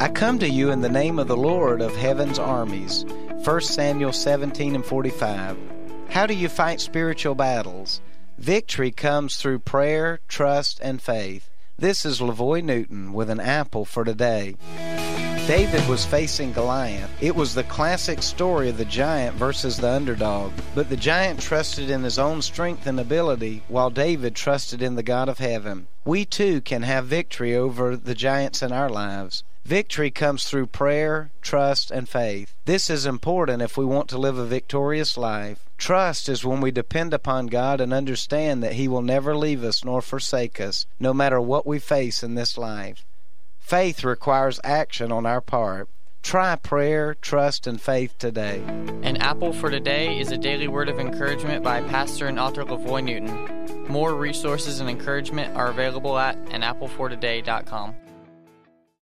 I come to you in the name of the Lord of heaven's armies. 1 Samuel 17 and 45. How do you fight spiritual battles? Victory comes through prayer, trust, and faith. This is Lavoy Newton with an apple for today. David was facing Goliath. It was the classic story of the giant versus the underdog. But the giant trusted in his own strength and ability, while David trusted in the God of heaven. We too can have victory over the giants in our lives. Victory comes through prayer, trust, and faith. This is important if we want to live a victorious life. Trust is when we depend upon God and understand that He will never leave us nor forsake us, no matter what we face in this life. Faith requires action on our part. Try prayer, trust, and faith today. An Apple for Today is a daily word of encouragement by pastor and author Lavoy Newton. More resources and encouragement are available at anapplefortoday.com.